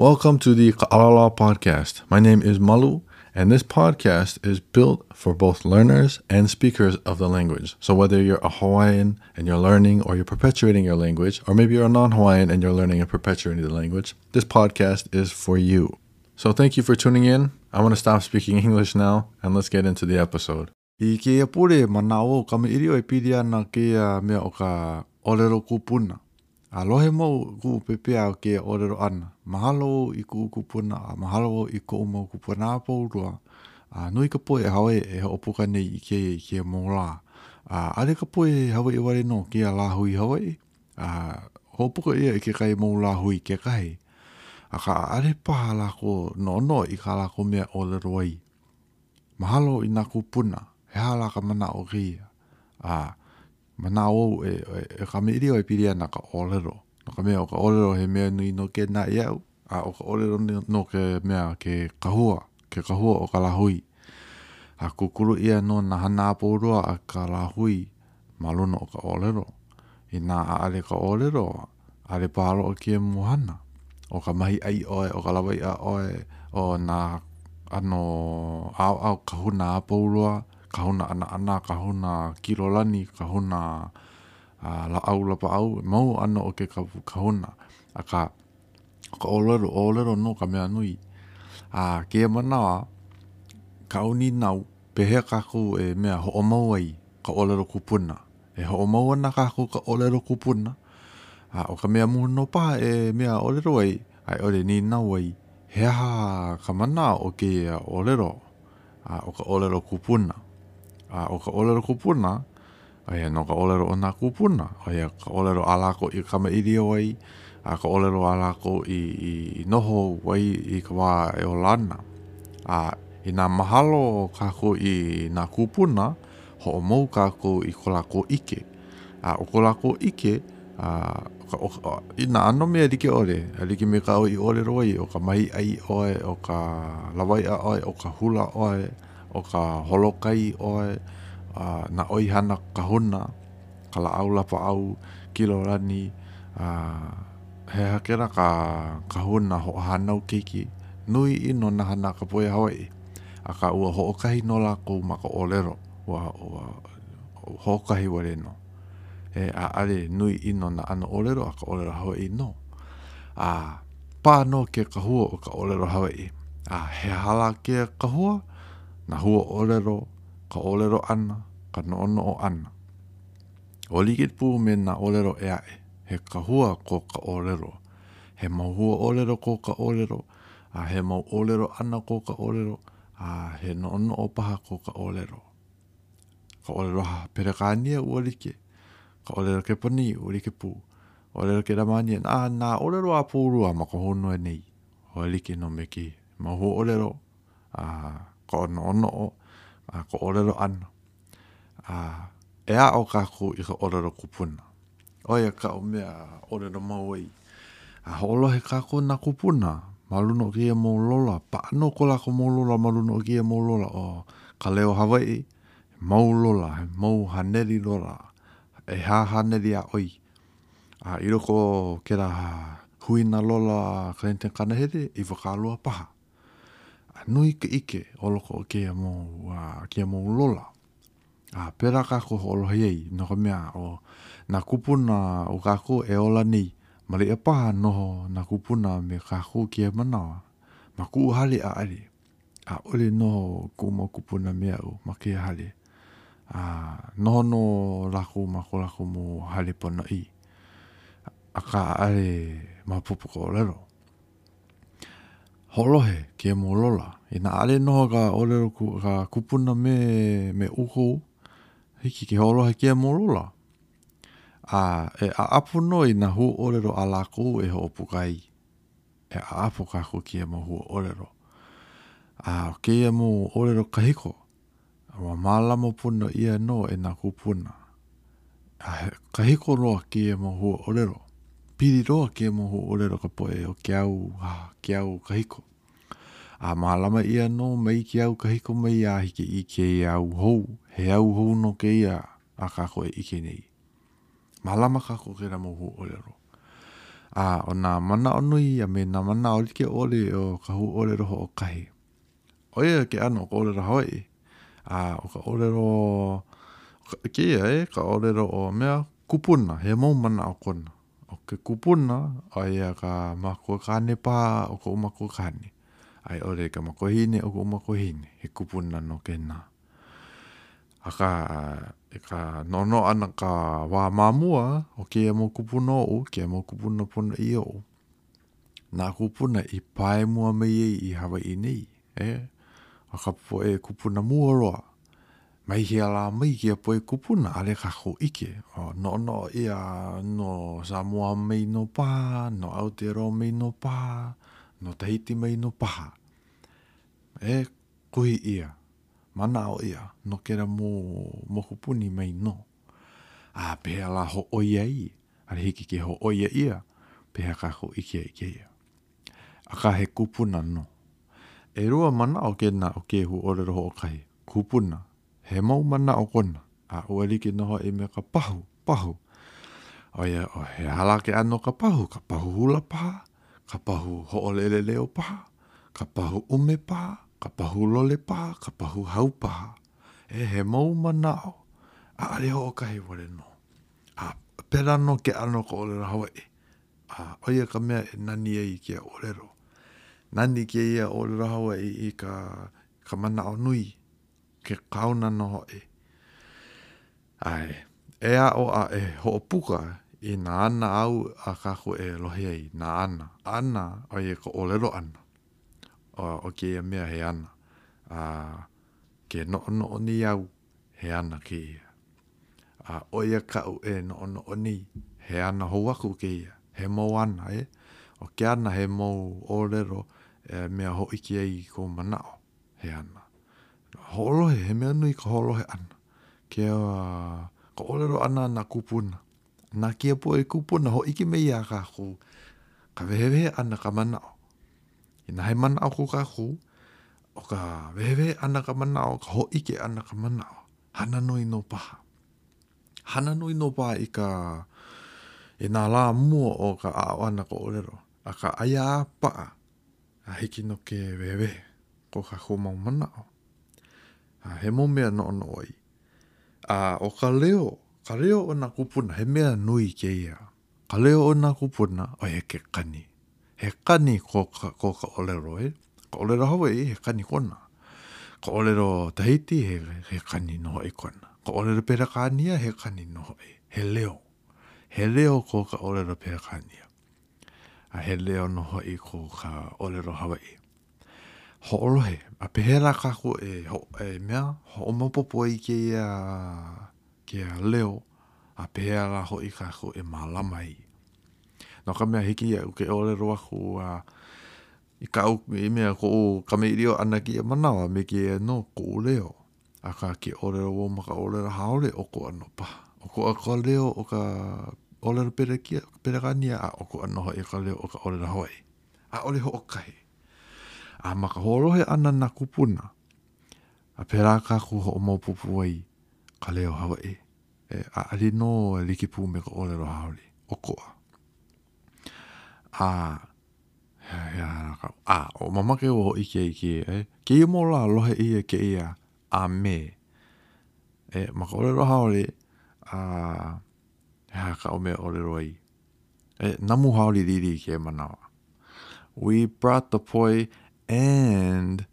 Welcome to the Ka'alala podcast. My name is Malu, and this podcast is built for both learners and speakers of the language. So, whether you're a Hawaiian and you're learning or you're perpetuating your language, or maybe you're a non Hawaiian and you're learning and perpetuating the language, this podcast is for you. So, thank you for tuning in. I want to stop speaking English now, and let's get into the episode. I kēia pule manaʻo o kamaʻilio e pili ana kēia mea ʻo ka ʻōlelo kupuna. A lohe mau kuʻu pepea o kēia ʻōlelo ʻana. Mahalo wau i kuʻu kupuna a mahalo wau i koʻu mau kupuna a pau loa. A nui ka poʻe Hawaiʻi e hoʻopuka nei i kēia i kēia mau lā. A ʻaʻole ka poʻe Hawaiʻi wale nō kēia lāhui Hawaiʻi, a hoʻopuka ʻia i kekahi mau lāhui kekahi, akā ʻaʻole paha lākou noʻonoʻo i kā lākou mea ʻōlelo ai. Mahalo i nā kūpuna, he aha lā ka manaʻo o kēia? A, manaʻo au e, e, e ka mea ʻiliʻo e pili ana ka ʻōlelo, no ka mea, ʻo ka ʻōlelo he mea nui no ke naʻi aʻu, a ʻo ka ʻōlelo nō, nō ke mea, ke kahua, ke kahua o ka lāhui. A kūkulu ʻia nō nā hana a pō loa a ka lāhui, ma luna o ka ʻōlelo. Inā ʻaʻale ka ʻōlelo, ʻaʻole pāloʻo ke ʻemohana. ʻO ka mahiʻai ʻoe, ʻo ka lawaiʻa ʻoe, ʻo nā ʻano ʻaoʻao kahuna a pau loa, kahuna ʻanaʻana, kahuna kilo lani, kahuna lāʻau lapaʻau, mau ʻano o ke kahuna. Akā. ʻo ka ʻōlelo, ʻōlelo nō ka mea nui. A kēia manawa, kaʻu nīnau, pehea kākou e mea hoʻomau ai ka ʻōlelo kupuna? E hoʻomau ana kākou ka ʻōlelo kupuna, a ʻo ka mea mua nō paha e mea ʻōlelo ai, a i ʻole e nīnau ai, he aha ka mana o kēia ʻōlelo, a ʻo ka ʻōlelo kupuna? A ʻo ka ʻōlelo kupuna, Aia nō ka ʻōlelo o nā kūpuna, aia ka ʻōlelo a lākou i kamaʻilio ai, a ka ʻōlelo a lākou i noho ai i ka wā e ola ana. A inā mahalo kākou i nā kūpuna, hoʻomau kākou i ko lākou ʻike. A ʻo ko lākou ʻike, inā ʻano mea like ʻole, a like me kā ʻoe i ʻōlelo ai, ʻo ka mahiʻai ʻoe, ʻo ka lawaiʻa ʻoe, ʻo ka hula ʻoe, ʻo ka holokai ʻoe a nā ʻoihana kahuna, ka lāʻau lapaʻau kilo lani, a he aha kēlā ka kahuna hoʻohānau keiki, nui ʻino nā hana a ka poʻe Hawaiʻi. Akā ua hoʻokahi nō lākou ma ka ʻōlelo, ua hoʻokahi wale nō. E ʻaʻale nui ʻino nā ʻano ʻōlelo a ka ʻōlelo Hawaiʻi nō. A. Pā nō ke kahua o ka ʻōlelo Hawaiʻi. A he aha lā ke kahua? Nā hua ʻōlelo, ka ʻōlelo ʻana, ka noʻonoʻo ʻana. ʻO like pū me nā ʻōlelo ʻē aʻe, he kahua ko ka ʻōlelo. He mau hua ʻōlelo ko ka ʻōlelo, a he mau ʻōlelo ʻana ko ka ʻōlelo, a he noʻonoʻo paha ko ka ʻōlelo. ka ʻōlelo aha pele kānia ua like, ka ʻōlelo Kepanī ua like pū, ka ʻōlelo Kelamānia, a nā ʻōlelo a pau loa ma ka honua nei, ua like nō me ke mau huaʻōlelo a ka ʻonoʻonoʻo a ka ʻōlelo ʻana a e aʻo kākou i ka ʻōlelo kupuna. ʻo ia kaʻu mea ʻōlelo mau ai. A hoʻolohe kākou nā kūpuna ma luna o kēia mau lola, paʻa nō ko lākou mau lola ma luna o kēia mau lola, ʻo ka leo Hawaiʻi, he mau lola, he mau haneli lola, ʻehā haneli a ʻoi. A i loko o kēlā huina lola Clinton Kanahele, iwakālua paha. A nui ka ʻike o loko o kēia mau, kēia mau lola. A pēlā kākou hoʻolohe ai, no ka mea, ʻo nā kūpuna o kākou e ola nei, maliʻa paha noho nā kūpuna me kākou kēia manawa, ma kuʻu hale ʻaʻale, ʻaʻole noho koʻu mau kūpuna me aʻu ma kēia hale, a noho nō lākou ma ko lākou mau hale ponoʻī, akā ʻaʻale maopopo ka ʻōlelo. Hoʻolohe ke molola, inā ʻaʻole noho ka ʻōlelo ka kupuna me me ʻoukou, hiki ke hoʻolohe ke molola. A e ʻaʻapo nō i nā huaʻōlelo a lākou e hoʻopuka ai, e ʻaʻapo kākou kēia mau huaʻōlelo. A ʻo kēia mau ʻōlelo kahiko, a ua mālama pono ʻia nō e nā kūpuna. A he kahiko loa kēia mau huaʻōlelo, pili loa kēia mau huaʻōlelo i ka poʻe o ke au a ke au kahiko. A mālama ʻia nō mai ke au kahiko mai a hiki i kēia au hou, he au hou nō kēia a kākou e ʻike nei. Mālama kākou kēlā mau huaʻōlelo. A ʻo nā manaʻo nui a me nā manaʻo like ʻole o ka huaʻōlelo hoʻokahi, ʻo ia ke ʻano o ka ʻōlelo Hawaiʻi. A ʻo ka ʻōlelo, kēia ē, ka ʻōlelo ʻo mea kupuna, he mau manaʻo kona. ʻO ke kupuna, ʻo ia ka makua kāne paha o koʻu makua kāne, a i ʻole ka makuahine o koʻu makuahine, he kupuna nō kēnā. Akā, i ka noʻonoʻo ʻana ka wā ma mua, ʻo kēia mau kupuna oʻu, kēia mau kupuna ponoʻī oʻu, nā kūpuna i pae mua mai ai i Hawaiʻi nei, e, a ka poʻe kupuna mua loa, mai hea lā mai kēia poʻe kupuna, ʻaʻole kākou ʻike, a noʻonoʻo ʻia no Samoa mai nō paha, no Aotearoa mai nō paha, no Tahiti mai nō paha, e kuhi ʻia, manaʻo ʻia no kēlā mau mokupuni mai nō. A pehea lā hōʻoiai ia? A hiki ke hōʻoia ʻia, pehea kākou ʻike ai kēia? Akā he kupuna nō. ʻElua manaʻo kēnā o ke huaʻōlelo hoʻokahi, kupuna. He mau manaʻo kona, a ua like nō hoʻi me ka pahu, pahu. ʻO ia, ʻo he aha lā ke ʻano o ka pahu? Ka pahu hula paha? Ka pahu hoʻoleleleo paha? Ka pahu ʻume paha? Ka pahu lole paha? Ka pahu hau paha? e he mau manaʻo, ʻaʻole hoʻokahi wale nō. A pēlā nō ke ʻano o ka ʻōlelo Hawaiʻi. A ʻo ia ka mea e nani ai i ke ʻōlelo. Nani kēia ʻōlelo Hawaiʻi i ka ka manaʻo nui, ke kāuna nō hoʻi. ʻAe, e aʻo a e hoʻopuka i nā ana āu a kākou e lohe ai, nā ana. Ana, ʻo ia ka ʻōlelo ʻana. ʻO kēia mea he ana. A. Ke noʻonoʻo nei au, he ana kēia. A ʻo ia kaʻu e noʻonoʻo nei, he ana hou aku kēia, he mau ana, e? ʻO ke ana he mau ʻōlelo e mea hōʻike ai i kou manaʻo, he ana. Hoʻolohe, he mea nui ka hoʻolohe ʻana. Ke ka ʻōlelo ʻana a nā kūpuna, na kēia poʻe kūpuna hōʻike mai iā kākou, ka wehewehe ʻana, ka manaʻo. Inā he manaʻo ko kākou, ʻO ka wehewehe ʻana ka manaʻo, ka hōʻike ʻana ka manaʻo, hana nui nō paha. Hana nui nō paha i ka, i nā lā mua o ka ʻaʻo ʻana ka ʻōlelo, akā aia a paʻa a hiki nō ke wehewehe ko kākou mau manaʻo. A he mau mea noʻonoʻo i. A ʻo ka leo, ka leo o nā kūpuna, he mea nui kēia. Ka leo o nā kūpuna, ʻo ia ke kani. He kani ko ka ko ka ʻōlelo e, ka ʻōlelo Hawaiʻi he kani kona, ka ʻōlelo Tahiti he he kani nō hoʻi kona, ka ʻōlelo Pelekānia he kani nō hoʻi, he leo. He leo ko ka ʻōlelo Pelekānia, a he leo nō hoʻi ko ka ʻōlelo Hawaiʻi. Hoʻolohe, a pehea lā kākou e ho e mea, hoʻomaopopo ai kēia ke ao leo, a pehea lā hoʻi kākou e mālama i. No ka mea, hiki iaʻu ke ʻōlelo aku ua i kaʻu i mea koʻu kamaʻilio ʻana i kēia manawa me kēia nō koʻu leo, akā ke ʻōlelo wau ma ka ʻōlelo haole ʻokoʻa nō paha. ʻOkoʻa ka leo o ka ʻōlelo Pelekia, Pelekania, a ʻokoʻa nō hoʻi ka leo o ka ʻōlelo Hawaiʻi. ʻAʻole hoʻokahi. A ma ka hoʻolohe ʻana na kupuna, a pēlā kākou hoʻomaopopo ai ka leo Hawaiʻi, e ʻaʻali nō e like pū me ka ʻōlelo haole, ʻokoʻa. A, hea la ka, a, o mamake o hoʻike i ke, e, ke ia mō la lohe i e ke ia, a me, e, ma ka ʻōlelo haole, a, hea ka o mea ʻōlelo ai, e, namu haole lili i ke manawa. We brought the poi and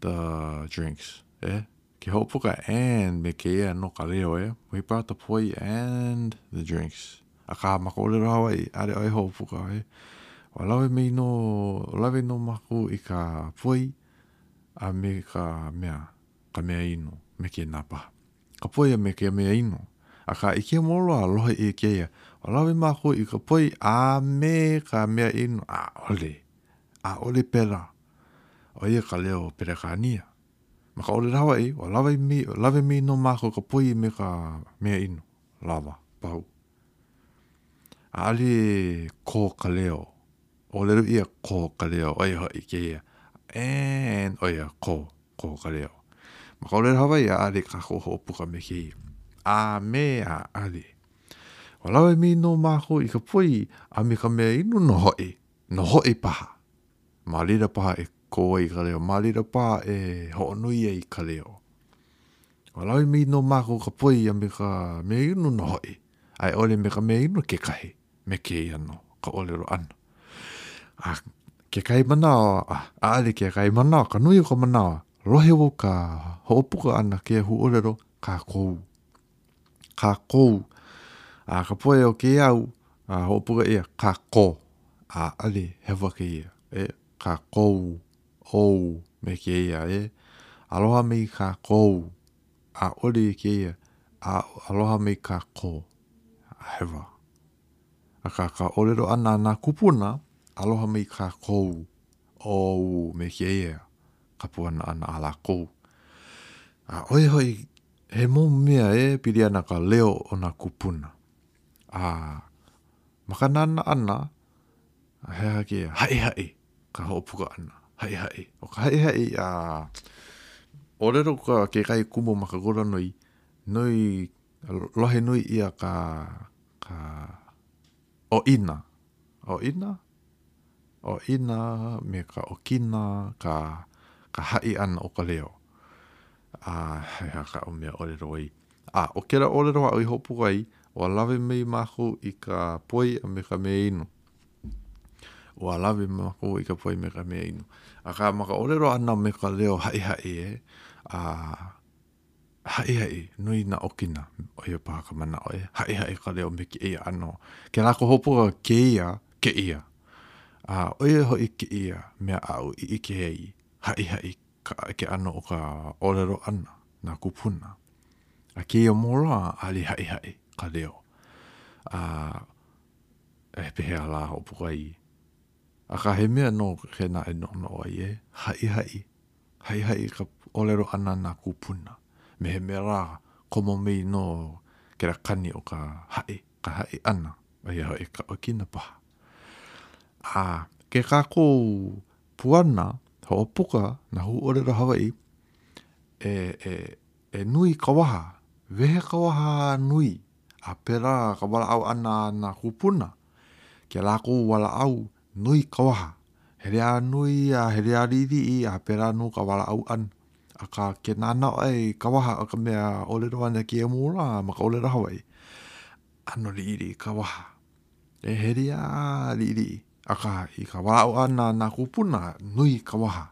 the drinks, e? Ke hoʻopuka and me kēia no ka leo, e? Wahi pā ka poi and the drinks. Akā, ma ka ʻōlelo Hawaiʻi, ʻaʻole ʻoe e hoʻopuka, e? Ua lawe mai nō, ua lawe nō mākou i ka poi a me ka mea, ka mea inu, me kēnā paha. Ka poi a me ke mea inu. Akā, i kēia mau loa, lohe ʻia kēia, ua lawe mākou i ka poi a me ka mea inu, ʻaʻole. ʻAʻole pēlā. ʻo ia ka leo o Pelekānia. Ma ka ʻōlelo Hawaiʻi, ua lawe me, ua lawe me nō mākou ka poi me ka mea inu, lawa, pau. ʻAʻole kō ka leo, ʻōlelo ʻia kō ka leo, ʻo ia hoʻi kēia, and ʻo ia kō, kō ka leo. Ma ka ʻōlelo Hawaiʻi, ʻaʻole kākou hoʻopuka me kēia. A me ʻaʻole. Ua lawe me nō mākou i ka poi a me ka mea inu nō hoʻi, nō hoʻi paha. Malila paha e kō ai ka leo, malila paha e hoʻonui ai ka leo. Ua lawe mai nō mākou ka poi a me ka mea inu nō hoʻi, a i ʻole me ka mea inu kekahi, me kēia nō ka ʻōlelo ʻana. A kekahi manawa, a ʻaʻole kekahi manawa, ka nui o ka manawa, lohe wau ka hoʻopuka ʻana kēia hūʻōlelo kākou. kākou. A ka poʻe o ke au, a hoʻopuka ʻia, kākō, ʻaʻale, hewa kēia, e, kākou, ou, me kēia, e, aloha mai kākou, ʻaʻole i kēia, a, aloha mai kākō, a hewa. Akā, ka ʻōlelo ʻana a nā kūpuna, aloha mai kākou, ou, me kēia, ka puana ʻana a lākou. A ʻo ia hoʻi, He mau mea e pili ana ka leo o nā kūpuna, a ma ka nānā ʻana, he aha ke haʻihaʻi ka hoʻopuka ʻana, haʻihaʻi. ʻO ka haʻihaʻi, ʻōlelo ko kekahi kumu ma ka gola nui, nui, lohe nui ʻia ka, ka. ʻoʻina, ʻoʻina, ʻoʻina me ka ʻokina ka ka haʻi ʻana o ka leo. A he aha kaʻu mea ʻōlelo ai? A ʻo kēlā ʻōlelo aʻu i hoʻopuka ai, ua lawe mai mākou i ka poi a me ka mea inu. Ua lawe mākou i ka poi me ka mea inu. Akā ma ka ʻōlelo ʻana me ka leo haʻihaʻi ē, a Haʻihaʻi, nui nā ʻokina, ʻo ia paha ka manaʻo e haʻihaʻi ka leo me kēia ʻano, kēlā ka hopu a kēia, kēia. A ʻo ia hoʻi kēia mea aʻu i ʻike ai, haʻihaʻi ka ke ʻano o ka ʻōlelo ʻana, nā kūpuna. A kēia mau lā, ʻaʻole haʻihaʻi ka leo. A e pehea lā hoʻopuka i. Akā, he mea nō kēnā e noʻonoʻo ai e haʻihaʻi, haʻihaʻi ka ʻōlelo ʻana na kūpuna, me he mea lā, komo mai nō kēlā kani o ka haʻi, ka haʻi ʻana, a ia hoʻi, ka ʻoikina paha. A ke kākou puana, hoʻopuka nā huaʻōlelo Hawaiʻi, e, e, e nui ka waha, wehe ka waha a nui, a pēlā ka walaʻau ʻana a nā kūpuna, Ke lākou walaʻau nui ka waha, hele a nui a hele a liʻiliʻi a pēlā nō ka walaʻau ʻana. Akā, ke nānā ʻoe i ka waha ʻo ka mea ʻōlelo ana kēia mau lā ma ka ʻōlelo Hawaiʻi, ʻano liʻiliʻi ka waha, e hele a liʻiliʻi. Akā, i ka walaʻau ʻana a nā kūpuna, nui ka waha.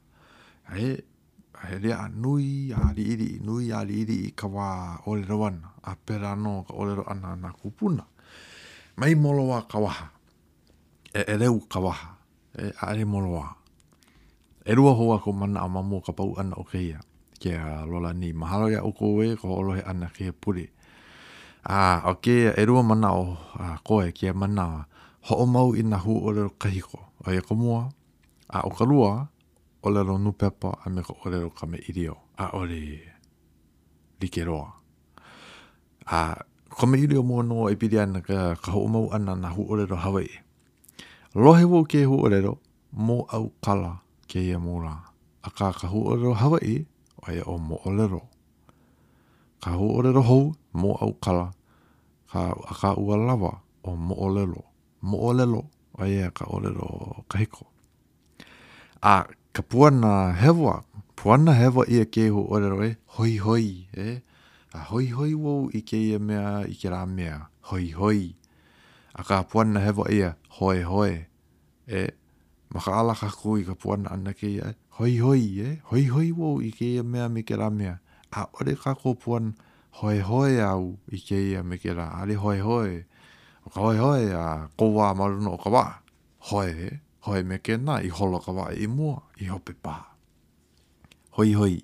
He leaʻa nui a liʻiliʻi, nui a liʻiliʻi ka wā ʻōlelo ʻana, a pēlā nō ka ʻōlelo ʻana a nā kūpuna. Mai moloā ka waha, e ʻeleu ka waha, e ʻaʻole moloā. ʻElua hou a kou manaʻo ma mua o ka pau ʻana o kēia, ke Lolani. Mahalo iā ʻoukou e ka hoʻolohe ʻana ke pule. A ʻo kēia ʻelua manaʻo a koe, ke manawa, hoʻomau i nā huaʻōlelo kahiko, ʻo ia ka mua, a ʻo ka lua, ʻōlelo nūpepa a me ka ʻōlelo kamaʻilio, ʻaʻole like loa. A kamaʻilio mua nō e pili ana ka hoʻomau ʻana nā huaʻōlelo Hawaiʻi. Lohe wau kēia huaʻōlelo, mōʻaukala kēia mau lā. Akā ka huaʻōlelo Hawaiʻi, ʻo ia ʻo moʻolelo. Ka huaʻōlelo hou, mōʻaukala, ka, akā ua lawa ʻo moʻolelo. Moʻolelo, ʻo ia ka ʻōlelo kahiko. A ka puana hewa, puana hewa ʻia ke hōʻōlelo e, hoihoi, e, a hoihoi wau i kēia mea, i kēlā mea, hoihoi. A ka puana hewa ʻia, hoehoe, e, ma ka ʻala kākou i ka puana ʻana kēia, hoihoi, e, hoihoi wau i kēia mea me kēlā mea. ʻAʻole kākou puana hoehoe au i kēia me kēlā, ʻaʻole hoehoe. ʻO ka hoehoe, a kō wā ma luna o ka wā. Hoe, hoe me kēnā i holo ka waʻa i mua, i hope paha. Hoihoi,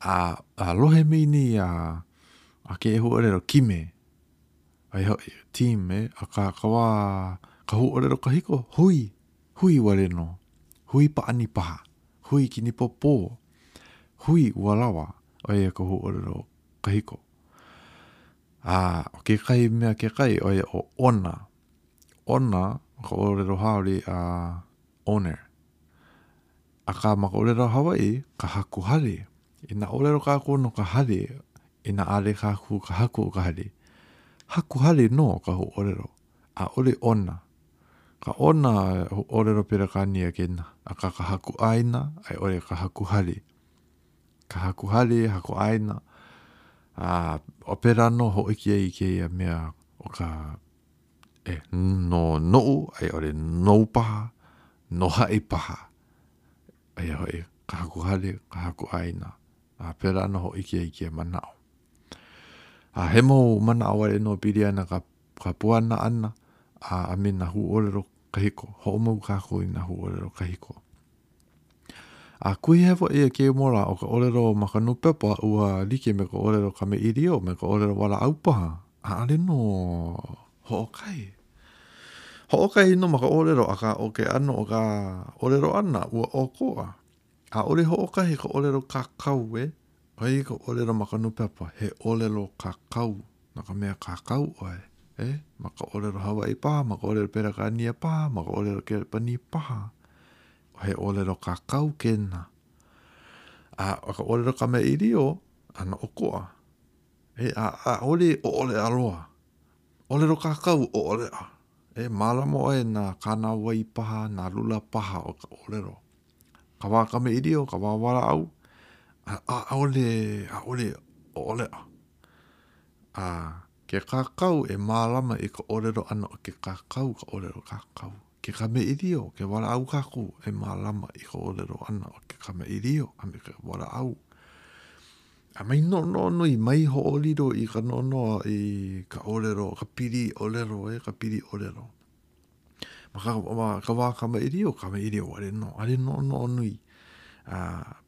a lohe me ini a ke huʻolelo kime, ai hoʻi, team, e, akā ka wā, ka huʻolelo kahiko, hui, hui wale nō, hui paʻani paha, hui kinipōpō, hui ua lawa, ʻo ia ka huʻolelo kahiko. A ʻo kekahi mea kekahi, ʻo ia ʻo ona, ʻona ma ka ʻōlelo haole a Oner. Akā, ma ka ʻōlelo Hawaiʻi, ka haku hale. Inā ʻōlelo kākou no ka hale, inā ʻaʻole kākou ka haku o ka hale, haku hale nō ka hoʻōlelo, ʻaʻole ʻona. Ka ʻona hoʻōlelo Pelekānia kēnā, akā ka hakuʻāina a i ʻole ka haku hale. ka haku hale, haku ʻāina, a ʻo pēlā nō hōʻike ai i kēia mea ʻo ka e no noʻu a i ʻole nou paha, no haʻi paha, aia hoʻi ka haku hale, ka haku ʻāina, a pēlā nō hōʻike ai kēia manaʻo. A he mau manaʻo wale nō pili ana ka, ka puana ana, a, a me nā hūʻōlelo Kahiko, hoʻomau kākou i nā huaʻōlelo kahiko. A kuhihewa ʻia ke uma lā o ka ʻōlelo ma ka nūpepa ua like me ka ʻōlelo kameʻilio me ka ʻōlelo walaʻau paha, ʻaʻole nō hoʻokahi. Hoʻokahi nō ma ka ʻōlelo, akā ʻo ke ʻano o ka ʻōlelo ʻana, ua ʻokoʻa. ʻAʻole hoʻokahi ka ʻōlelo kākau e ʻoi i ka ʻōlelo ma ka nūpepa, he ʻōlelo kākau no ka mea kākau ʻoe e, ma ka ʻōlelo Hawaiʻi paha, ma ka ʻōlelo Pelekānia paha, ma ka ʻōlelo Kelepani paha, he ʻōlelo kākau kēnā. A ʻo ka ʻōlelo kamaʻilio ʻana ʻokoʻa, e, a ʻaʻole ʻoʻoleʻa loa, ʻōlelo kākau ʻoʻoleʻa e, mālama ʻoe nā kānāwai paha, nā lula paha o ka ʻōlelo. ka wā kameʻilio, ka wā walaʻau, a ʻaʻole, ʻaʻole ʻoʻoleʻa. A ke kākau e mālama i ka ʻōlelo ʻana o ke kākau, ka ʻōlelo kākau. Ke kameʻilio, ke walaʻau kākou e mālama i ka ʻōlelo ʻana o ke kameʻilio a me ke walaʻau. A mai noʻonoʻo nui, mai hoʻolilo i ka noʻonoʻo i ka ʻōlelo, ka pili ʻōlelo ē, ka pili ʻōlelo. Ma ka wā, ka wā kamaʻilio, kamaʻilio wale nō, ʻaʻole noʻonoʻo nui. A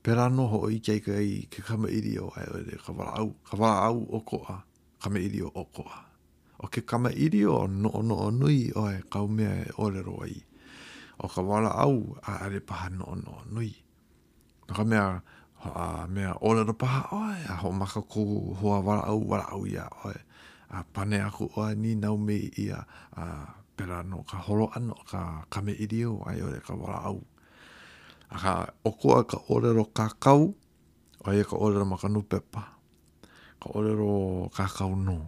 pēlā nō hoʻoikaika ai i ke kamaʻilio a i ʻole ka walaʻau, ka walaʻau ʻokoʻa, kamaʻilio ʻokoʻa. ʻO ke kamaʻilio, noʻonoʻo nui ʻoe kau mea e ʻōlelo ai. ʻO ka walaʻau, ʻaʻole paha noʻonoʻo nui. No ka mea, mea ʻōlelo paha ʻoe, a hoʻomaka kou hoa walaʻau walaʻau iā ʻoe, a pane aku ʻoe, nīnau me ia, a pēlā nō ka holo ʻana o ka kameʻilio a i ʻole ka walaʻau. Akā, ʻokoʻa ka ʻōlelo kākau, ʻo ia ka ʻōlelo ma ka nūpepa, ka ʻōlelo kākau nō.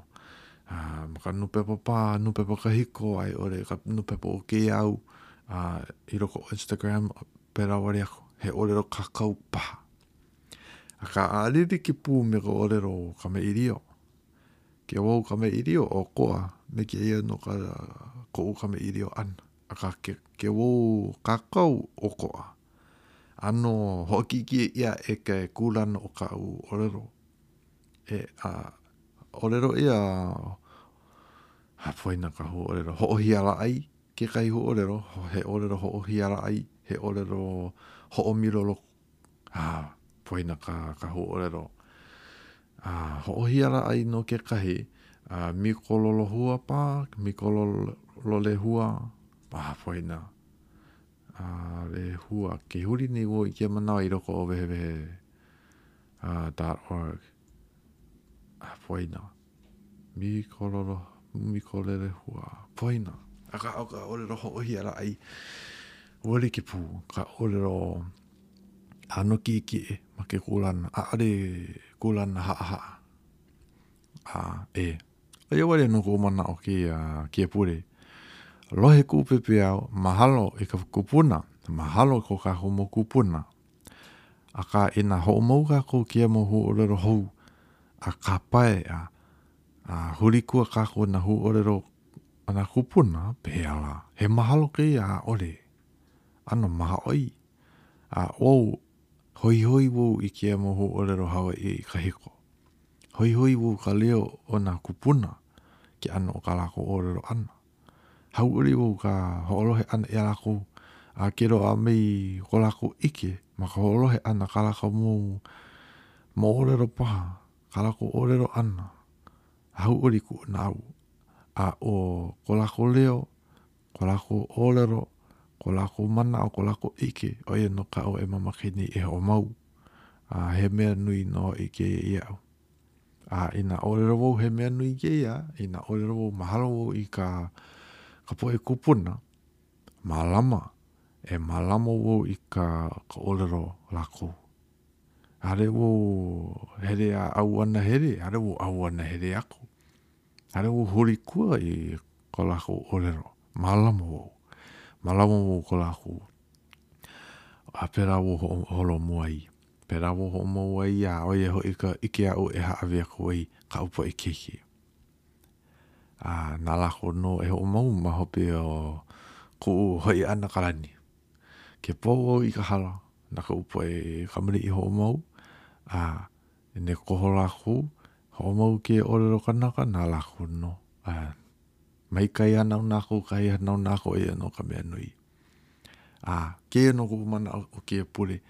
A ma ka nūpepa pā, nūpepa kahiko, a i ʻole ka nūpepa o kēia au, a i loko o Instagram, pēlā wale aku, he ʻōlelo kākau paha. Akā, ʻaʻaliliki pū me ka ʻōlelo o Kameʻilio. Ke au au Kameʻilio, ʻokoʻa me kēia no ka koʻu Kameʻilio ʻana. Akā, ke ou kākou ʻokoʻa ʻano hoʻokiʻikiʻi ʻia e ke kūlana o kaʻu ʻōlelo, e ʻōlelo ʻia, a poina ka huaʻōlelo, hoʻohiala ʻai kekahi huaʻōlelo, he ʻōlelo hoʻohiala ʻai, he ʻōlelo hoʻomilolo A, poina ka, ka huaʻōlelo. A, hoʻohiala ai nō kekahi, a, mikololohua pa, mikololehua, a, poina. A, lehua, ke huli nei wau i ke manawa i loko o wehewehe, a, dot org. A, poina. Mīkōlolo, Mīkōlelehua, poina. Akā, ʻo ka ʻōlelo hoʻohi a laʻa i ua like pū ka ʻōlelo ʻano kiʻekiʻe ma ke kūlana, ʻaʻole kūlana haʻahaʻa. A, e, aia wale nō koʻu manaʻo kēia kēpule, lohe kuʻu pepeiao, mahalo i ka kupuna, mahalo i ko kākou mau kūpuna, Akā, inā hoʻomau kākou kēia mau huaʻōlelo hou a kāpae a a hulikua kākou i nā huaʻōlelo a nā kūpuna, pehea lā? He mahalo kēia? ʻAʻole. ʻAno mahaʻoi a ou, hoihoi wau i kēia mau huaʻōlelo Hawaiʻi i kahiko. Hoihoi wau ka leo o nā kūpuna, ke ʻano o kā lākou ʻōlelo ʻana. hauʻoli wau ka hoʻolohe ʻana iā lākou a ke loaʻa mai ko lākou ʻike ma ka hoʻolohe ʻana a kālākau mau moʻolelo paha, kā lākou ʻōlelo ʻana, a hauʻoli kuʻu naʻau. A ʻo ko lākou leo, ko lākou ʻōlelo, ko lākou manaʻo, ko lākou ʻike, ʻo ia nō kā ʻoe e mamake nei e hoʻomau, a he mea nui nō hoʻi kēia iaʻu. A inā ʻōlelo wau he mea nui kēia, inā ʻōlelo wau mahalo wau i ka ka poʻe kūpuna, mālama, e mālama wau i ka ka ʻōlelo lākou. Hale wau hele a ʻauana hele, hale wau ʻauana hele aku, hale wau huli kua i ko lākou ʻōlelo, mālama wau, mālama wau ko lākou a pēlā wau hoʻoholo mua ai. Pēlā ua hoʻomau ai iā ʻo ia hoʻi ka ʻike aʻu e hāʻawi aku ai kaʻu poʻe keiki. A na lākou nō e hoʻomau ma hope o kuʻu hoʻi ʻana ka lani. Ke pō au i ka hala na kaʻu poʻe kamaliʻi hoʻomau, a i ne koho lākou, hoʻomau ke ʻōlelo kanaka na lākou nō. A mai kai ana o nākou kai hana o nākou ia no ka mea nui. A, kēia nō koʻu manaʻo o kēia pule,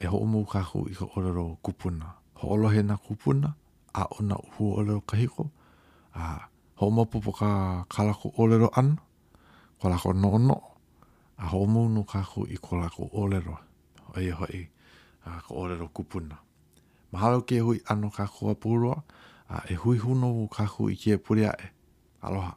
e hoʻomau kākou i ka ʻōlelo kupuna. Hoʻolohe nā kūpuna, aʻo nā ʻuhua ʻōlelo kahiko, a hoʻomaopopo kā kā lākou ʻōlelo ʻana, ko lākou noʻonoʻo, a hoʻomau nō kākou i ko lākou ʻōlelo, ʻo ia hoʻi ka ʻōlelo kupuna. Mahalo i ke hui ʻana o kākou a pau loa, a e hui hou nō kākou i kēia pule aʻe. Aloha.